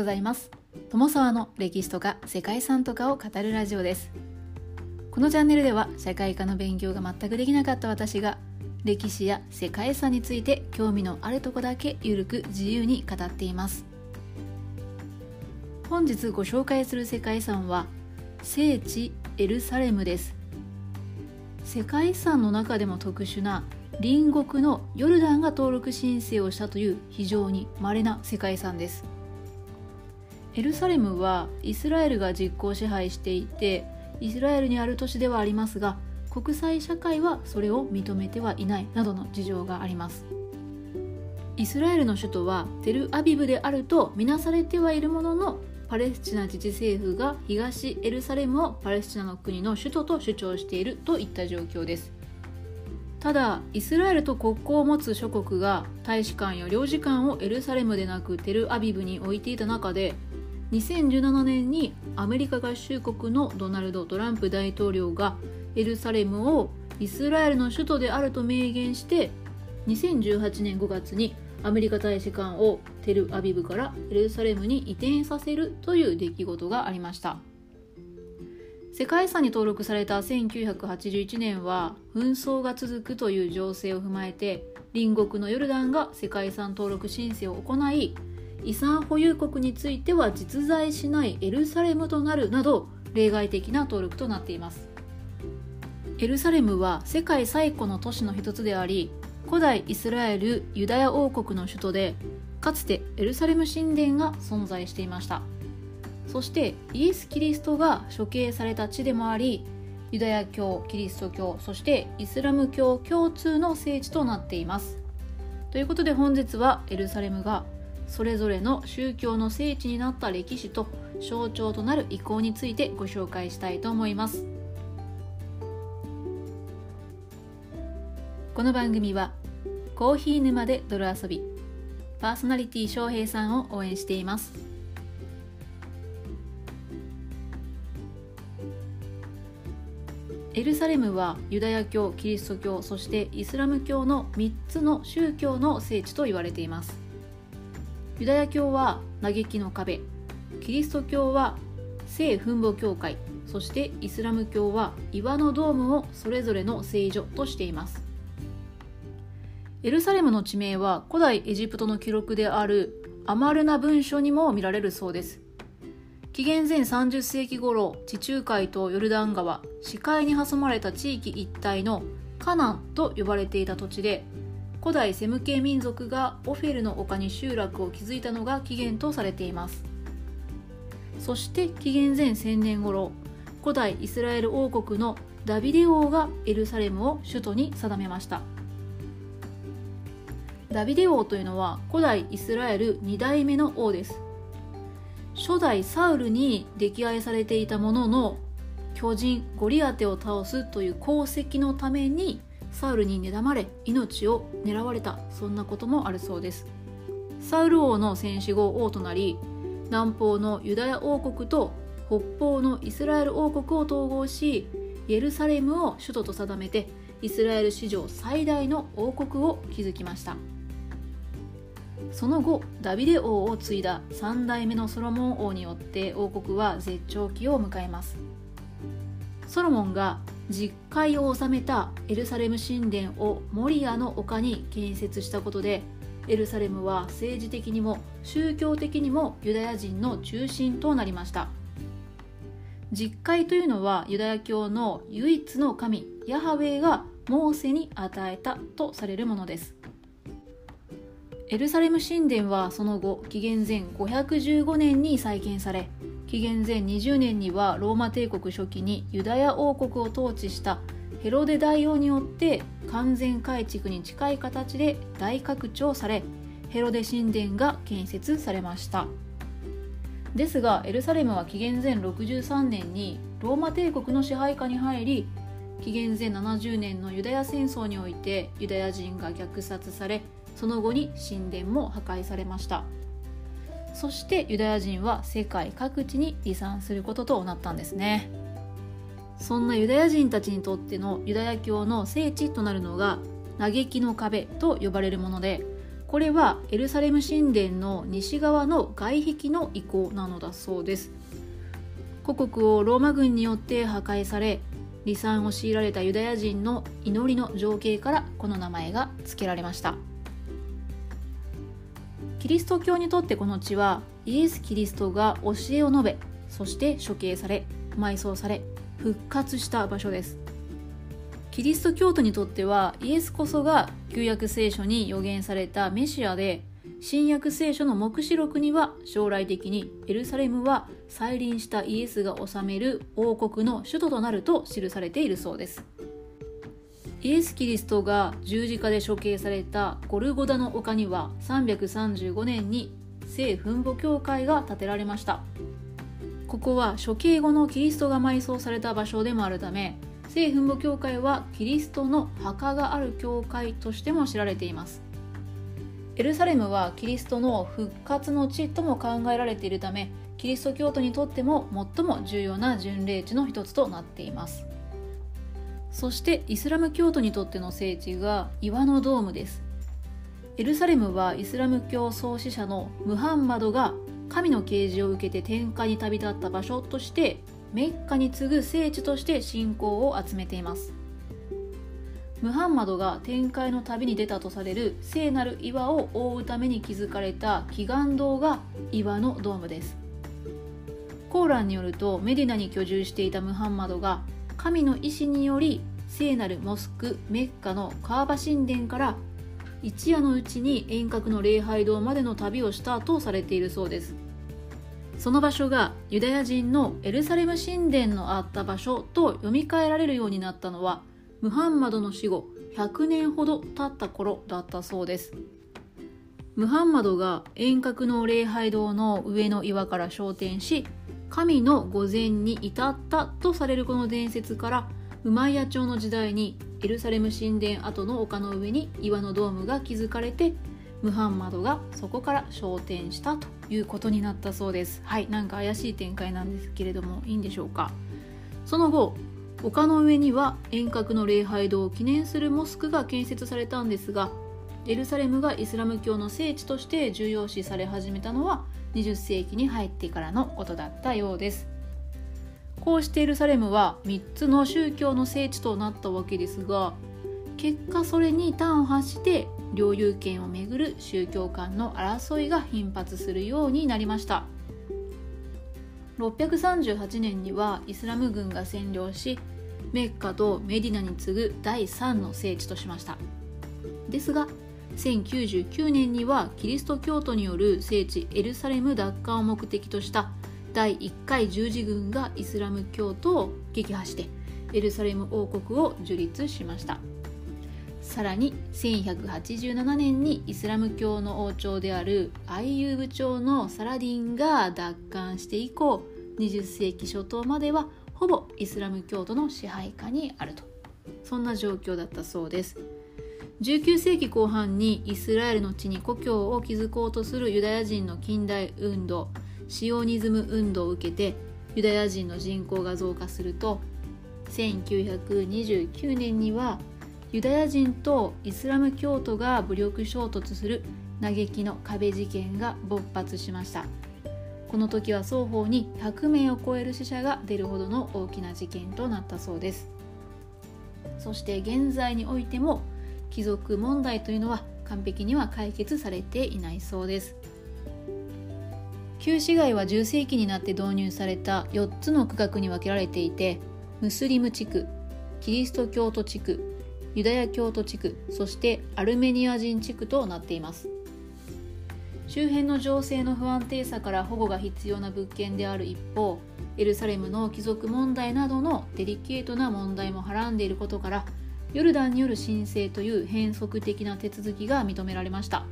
ございます。友沢の歴史とか世界遺産とかを語るラジオです。このチャンネルでは社会科の勉強が全くできなかった私が歴史や世界遺産について興味のあるとこだけゆるく自由に語っています。本日ご紹介する世界遺産は聖地エルサレムです。世界遺産の中でも特殊な隣国のヨルダンが登録申請をしたという非常に稀な世界遺産です。エルサレムはイスラエルが実効支配していてイスラエルにある都市ではありますが国際社会はそれを認めてはいないなどの事情があります。イスラエルの首都はテルアビブであるとみなされてはいるもののパレスチナ自治政府が東エルサレムをパレスチナの国の首都と主張しているといった状況です。ただイスラエルと国交を持つ諸国が大使館や領事館をエルサレムでなくテルアビブに置いていた中で2017年にアメリカ合衆国のドナルド・トランプ大統領がエルサレムをイスラエルの首都であると明言して2018年5月にアメリカ大使館をテルアビブからエルサレムに移転させるという出来事がありました。世界遺産に登録された1981年は紛争が続くという情勢を踏まえて隣国のヨルダンが世界遺産登録申請を行い遺産保有国については実在しないエルサレムとなるなど例外的な登録となっています。エルサレムは世界最古の都市の一つであり古代イスラエルユダヤ王国の首都でかつてエルサレム神殿が存在していました。そしてイエス・キリストが処刑された地でもありユダヤ教キリスト教そしてイスラム教共通の聖地となっています。ということで本日はエルサレムがそれぞれの宗教の聖地になった歴史と象徴となる意向についてご紹介したいと思います。この番組はコーヒー沼で泥遊びパーソナリティ翔平さんを応援しています。エルサレムはユダヤ教キリスト教そしてイスラム教の3つの宗教の聖地と言われています。ユダヤ教は嘆きの壁キリスト教は聖墳墓教会そしてイスラム教は岩のドームをそれぞれの聖女としています。エルサレムの地名は古代エジプトの記録であるアマルナ文書にも見られるそうです。紀元前30世紀頃地中海とヨルダン川視界に挟まれた地域一帯のカナンと呼ばれていた土地で古代セム系民族がオフェルの丘に集落を築いたのが起源とされています。そして紀元前1000年頃古代イスラエル王国のダビデ王がエルサレムを首都に定めました。ダビデ王というのは古代イスラエル2代目の王です。初代サウルに溺愛されていたものの巨人ゴリアテを倒すという功績のためにサウルに妬まれ命を狙われた。そんなこともあるそうです。サウル王の戦死後王となり南方のユダヤ王国と北方のイスラエル王国を統合しエルサレムを首都と定めてイスラエル史上最大の王国を築きました。その後ダビデ王を継いだ3代目のソロモン王によって王国は絶頂期を迎えます。ソロモンが実会を治めたエルサレム神殿をモリアの丘に建設したことでエルサレムは政治的にも宗教的にもユダヤ人の中心となりました。実会というのはユダヤ教の唯一の神ヤハウェがモーセに与えたとされるものです。エルサレム神殿はその後紀元前515年に再建され紀元前20年にはローマ帝国初期にユダヤ王国を統治したヘロデ大王によって完全改築に近い形で大拡張されヘロデ神殿が建設されました。ですがエルサレムは紀元前63年にローマ帝国の支配下に入り紀元前70年のユダヤ戦争においてユダヤ人が虐殺されその後に神殿も破壊されました。そしてユダヤ人は世界各地に離散することとなったんですね。そんなユダヤ人たちにとってのユダヤ教の聖地となるのが嘆きの壁と呼ばれるものでこれはエルサレム神殿の西側の外壁の遺構なのだそうです。故国をローマ軍によって破壊され離散を強いられたユダヤ人の祈りの情景からこの名前が付けられました。キリスト教にとってこの地はイエス・キリストが教えを述べそして処刑され埋葬され復活した場所です。キリスト教徒にとってはイエスこそが旧約聖書に予言されたメシアで新約聖書の黙示録には将来的にエルサレムは再臨したイエスが治める王国の首都となると記されているそうです。イエス・キリストが十字架で処刑されたゴルゴダの丘には335年に聖墳墓教会が建てられました。ここは処刑後のキリストが埋葬された場所でもあるため聖墳墓教会はキリストの墓がある教会としても知られています。エルサレムはキリストの復活の地とも考えられているためキリスト教徒にとっても最も重要な巡礼地の一つとなっています。そしてイスラム教徒にとっての聖地が岩のドームです。エルサレムはイスラム教創始者のムハンマドが神の啓示を受けて天下に旅立った場所としてメッカに次ぐ聖地として信仰を集めています。ムハンマドが天界の旅に出たとされる聖なる岩を覆うために築かれた祈願堂が岩のドームです。コーランによるとメディナに居住していたムハンマドが神の意志により聖なるモスクメッカのカーバ神殿から一夜のうちに遠隔の礼拝堂までの旅をしたとされているそうです。その場所がユダヤ人のエルサレム神殿のあった場所と読み替えられるようになったのはムハンマドの死後100年ほど経った頃だったそうです。ムハンマドが遠隔の礼拝堂の上の岩から昇天し神の御前に至ったとされるこの伝説からウマイヤ朝の時代にエルサレム神殿跡の丘の上に岩のドームが築かれてムハンマドがそこから昇天したということになったそうです。はいなんか怪しい展開なんですけれどもいいんでしょうか。その後丘の上には遠隔の礼拝堂を記念するモスクが建設されたんですがエルサレムがイスラム教の聖地として重要視され始めたのは20世紀に入ってからのことだったようです。こうしてエルサレムは3つの宗教の聖地となったわけですが結果それに端を発して領有権をめぐる宗教間の争いが頻発するようになりました。638年にはイスラム軍が占領しメッカとメディナに次ぐ第3の聖地としました。ですが1099年にはキリスト教徒による聖地エルサレム奪還を目的とした第1回十字軍がイスラム教徒を撃破してエルサレム王国を樹立しました。さらに1187年にイスラム教の王朝であるアイユーブ朝のサラディンが奪還して以降20世紀初頭まではほぼイスラム教徒の支配下にあると。そんな状況だったそうです。19世紀後半にイスラエルの地に故郷を築こうとするユダヤ人の近代運動シオニズム運動を受けてユダヤ人の人口が増加すると1929年にはユダヤ人とイスラム教徒が武力衝突する嘆きの壁事件が勃発しました。この時は双方に100名を超える死者が出るほどの大きな事件となったそうです。そして現在においても貴族問題というのは完璧には解決されていないそうです。旧市街は10世紀になって導入された4つの区画に分けられていてムスリム地区キリスト教徒地区ユダヤ教徒地区そしてアルメニア人地区となっています。周辺の情勢の不安定さから保護が必要な物件である一方エルサレムの貴族問題などのデリケートな問題もはらんでいることからヨルダンによる申請という変則的な手続きが認められました。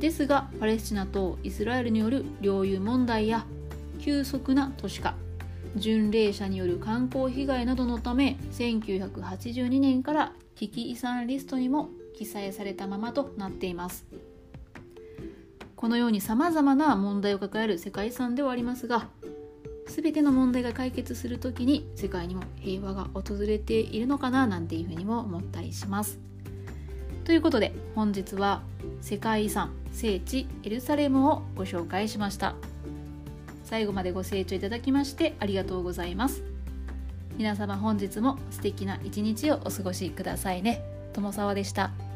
ですがパレスチナとイスラエルによる領有問題や急速な都市化巡礼者による観光被害などのため1982年から危機遺産リストにも記載されたままとなっています。このようにさまざまな問題を抱える世界遺産ではありますが全ての問題が解決する時に世界にも平和が訪れているのかななんていうふうにも思ったりします。ということで本日は世界遺産聖地エルサレムをご紹介しました。最後までご清聴いただきましてありがとうございます。皆様本日も素敵な一日をお過ごしくださいね。友沢でした。